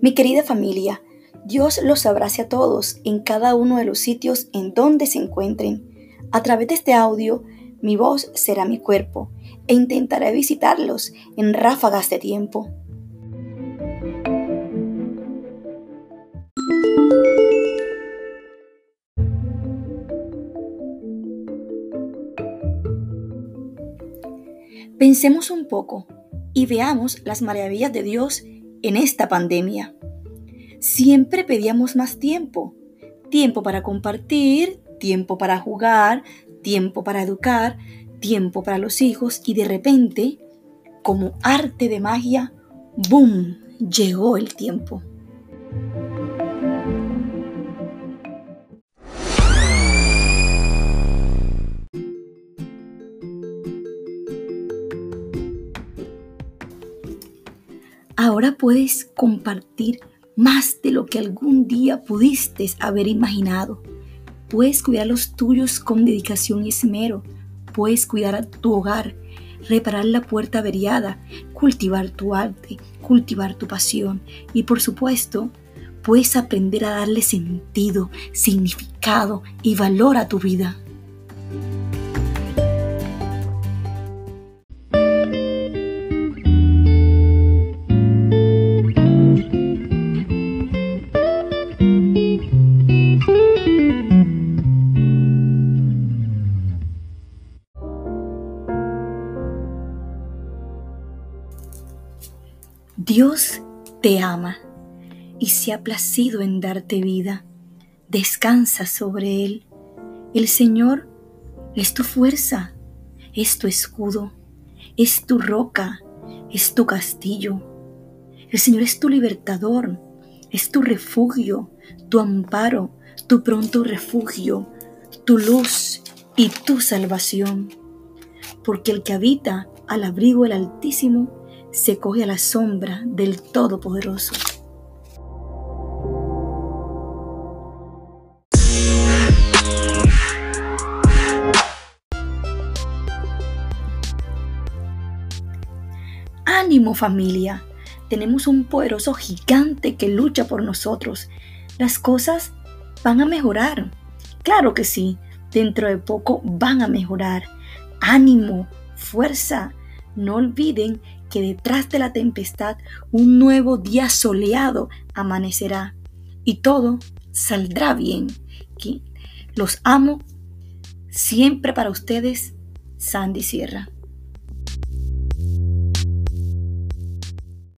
Mi querida familia, Dios los abrace a todos en cada uno de los sitios en donde se encuentren. A través de este audio, mi voz será mi cuerpo e intentaré visitarlos en ráfagas de tiempo. Pensemos un poco y veamos las maravillas de Dios en esta pandemia. Siempre pedíamos más tiempo, tiempo para compartir, tiempo para jugar, tiempo para educar, tiempo para los hijos y de repente, como arte de magia, ¡boom! llegó el tiempo. Ahora puedes compartir más de lo que algún día pudiste haber imaginado. Puedes cuidar los tuyos con dedicación y esmero. Puedes cuidar a tu hogar, reparar la puerta averiada, cultivar tu arte, cultivar tu pasión y por supuesto, puedes aprender a darle sentido, significado y valor a tu vida. Dios te ama y se ha placido en darte vida. Descansa sobre Él. El Señor es tu fuerza, es tu escudo, es tu roca, es tu castillo. El Señor es tu libertador, es tu refugio, tu amparo, tu pronto refugio, tu luz y tu salvación. Porque el que habita al abrigo del Altísimo se coge a la sombra del Todopoderoso. Ánimo familia, tenemos un poderoso gigante que lucha por nosotros. Las cosas van a mejorar. Claro que sí, dentro de poco van a mejorar. Ánimo, fuerza. No olviden que detrás de la tempestad un nuevo día soleado amanecerá y todo saldrá bien. Los amo siempre para ustedes, Sandy Sierra.